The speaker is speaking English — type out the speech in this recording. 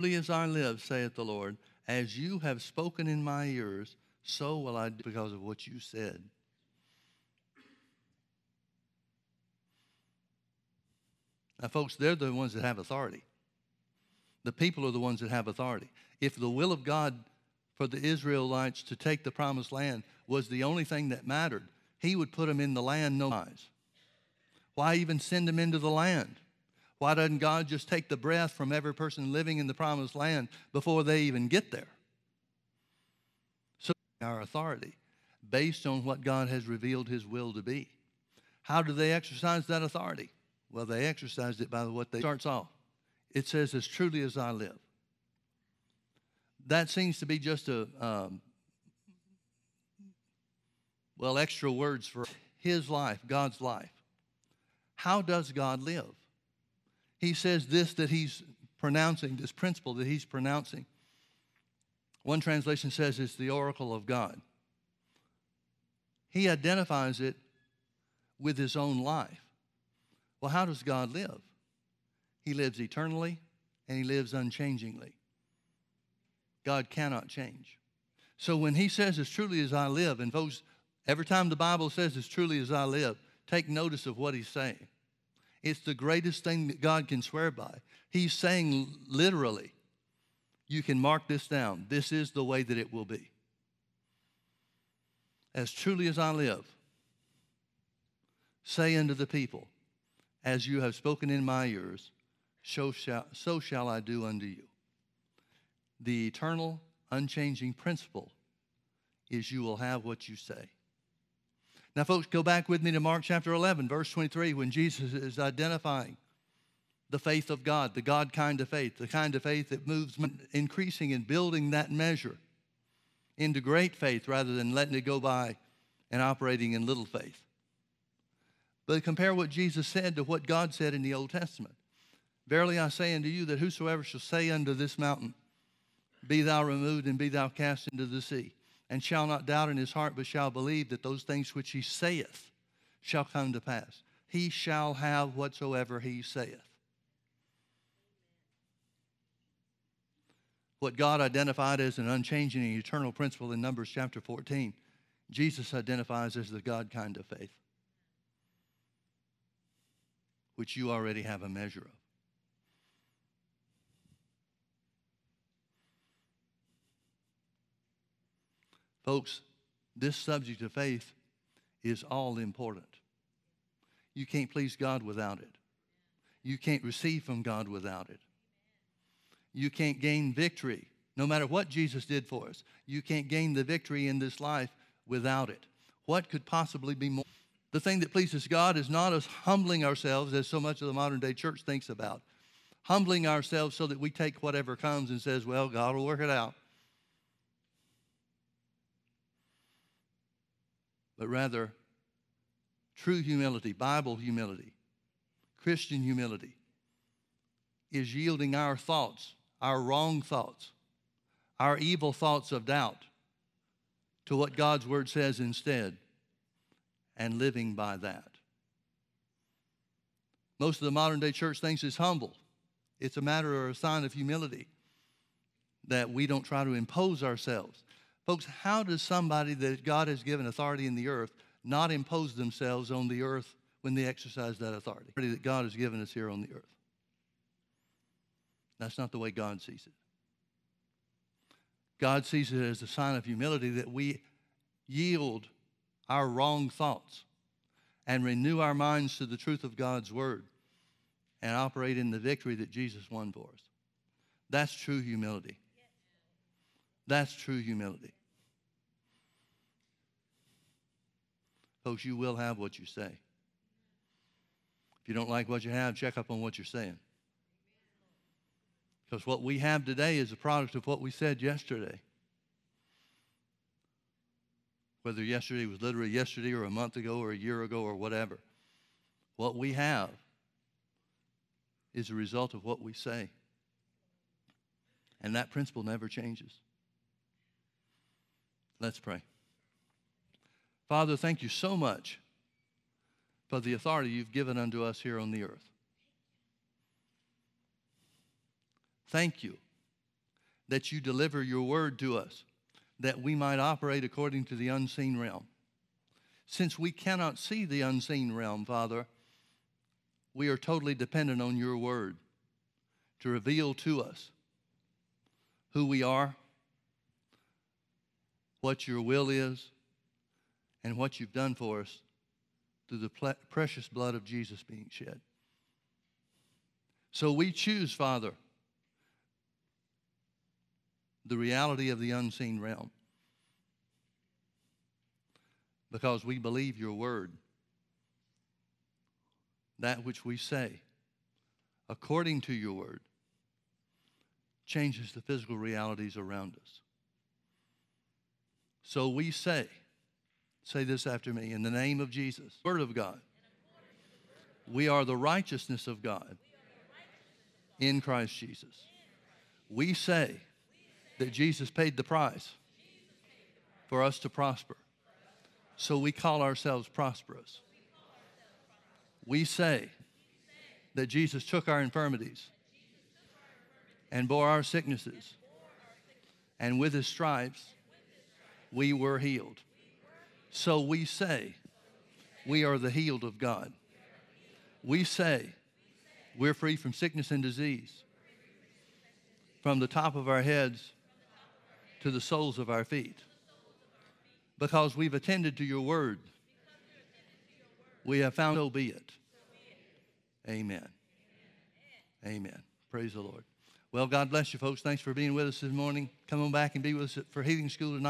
As I live, saith the Lord, as you have spoken in my ears, so will I do because of what you said. Now, folks, they're the ones that have authority. The people are the ones that have authority. If the will of God for the Israelites to take the promised land was the only thing that mattered, he would put them in the land no eyes. Why even send them into the land? Why doesn't God just take the breath from every person living in the promised land before they even get there? So, our authority based on what God has revealed his will to be. How do they exercise that authority? Well, they exercised it by what they starts off. It says, as truly as I live. That seems to be just a, um, well, extra words for his life, God's life. How does God live? He says this that he's pronouncing, this principle that he's pronouncing. One translation says it's the oracle of God. He identifies it with his own life. Well, how does God live? He lives eternally and he lives unchangingly. God cannot change. So when he says, as truly as I live, and folks, every time the Bible says, as truly as I live, take notice of what he's saying. It's the greatest thing that God can swear by. He's saying literally, you can mark this down. This is the way that it will be. As truly as I live, say unto the people, as you have spoken in my ears, so shall, so shall I do unto you. The eternal, unchanging principle is you will have what you say. Now, folks, go back with me to Mark chapter 11, verse 23, when Jesus is identifying the faith of God, the God kind of faith, the kind of faith that moves, increasing and building that measure into great faith rather than letting it go by and operating in little faith. But compare what Jesus said to what God said in the Old Testament. Verily I say unto you that whosoever shall say unto this mountain, Be thou removed and be thou cast into the sea, and shall not doubt in his heart, but shall believe that those things which he saith shall come to pass. He shall have whatsoever he saith. What God identified as an unchanging and eternal principle in Numbers chapter 14, Jesus identifies as the God kind of faith, which you already have a measure of. Folks, this subject of faith is all important. You can't please God without it. You can't receive from God without it. You can't gain victory. No matter what Jesus did for us, you can't gain the victory in this life without it. What could possibly be more? The thing that pleases God is not us humbling ourselves, as so much of the modern day church thinks about. Humbling ourselves so that we take whatever comes and says, well, God will work it out. But rather true humility, Bible humility, Christian humility, is yielding our thoughts, our wrong thoughts, our evil thoughts of doubt to what God's word says instead and living by that. Most of the modern day church thinks it's humble. It's a matter or a sign of humility that we don't try to impose ourselves. Folks, how does somebody that God has given authority in the earth not impose themselves on the earth when they exercise that authority that God has given us here on the earth? That's not the way God sees it. God sees it as a sign of humility that we yield our wrong thoughts and renew our minds to the truth of God's word and operate in the victory that Jesus won for us. That's true humility. That's true humility. Folks, you will have what you say. If you don't like what you have, check up on what you're saying. Because what we have today is a product of what we said yesterday. Whether yesterday was literally yesterday or a month ago or a year ago or whatever. What we have is a result of what we say. And that principle never changes. Let's pray. Father, thank you so much for the authority you've given unto us here on the earth. Thank you that you deliver your word to us, that we might operate according to the unseen realm. Since we cannot see the unseen realm, Father, we are totally dependent on your word to reveal to us who we are, what your will is, and what you've done for us through the precious blood of Jesus being shed. So we choose, Father, the reality of the unseen realm because we believe your word. That which we say, according to your word, changes the physical realities around us. So we say, say this after me, in the name of Jesus, Word of God, we are the righteousness of God in Christ Jesus. We say that Jesus paid the price for us to prosper. So we call ourselves prosperous. We say that Jesus took our infirmities and bore our sicknesses, and with his stripes we were healed. So we say we are the healed of God. We say we're free from sickness and disease, from the top of our heads to the soles of our feet because we've attended to your word. We have found so be it. Amen. Amen. Praise the Lord. Well, God bless you, folks. Thanks for being with us this morning. Come on back and be with us for Healing School tonight.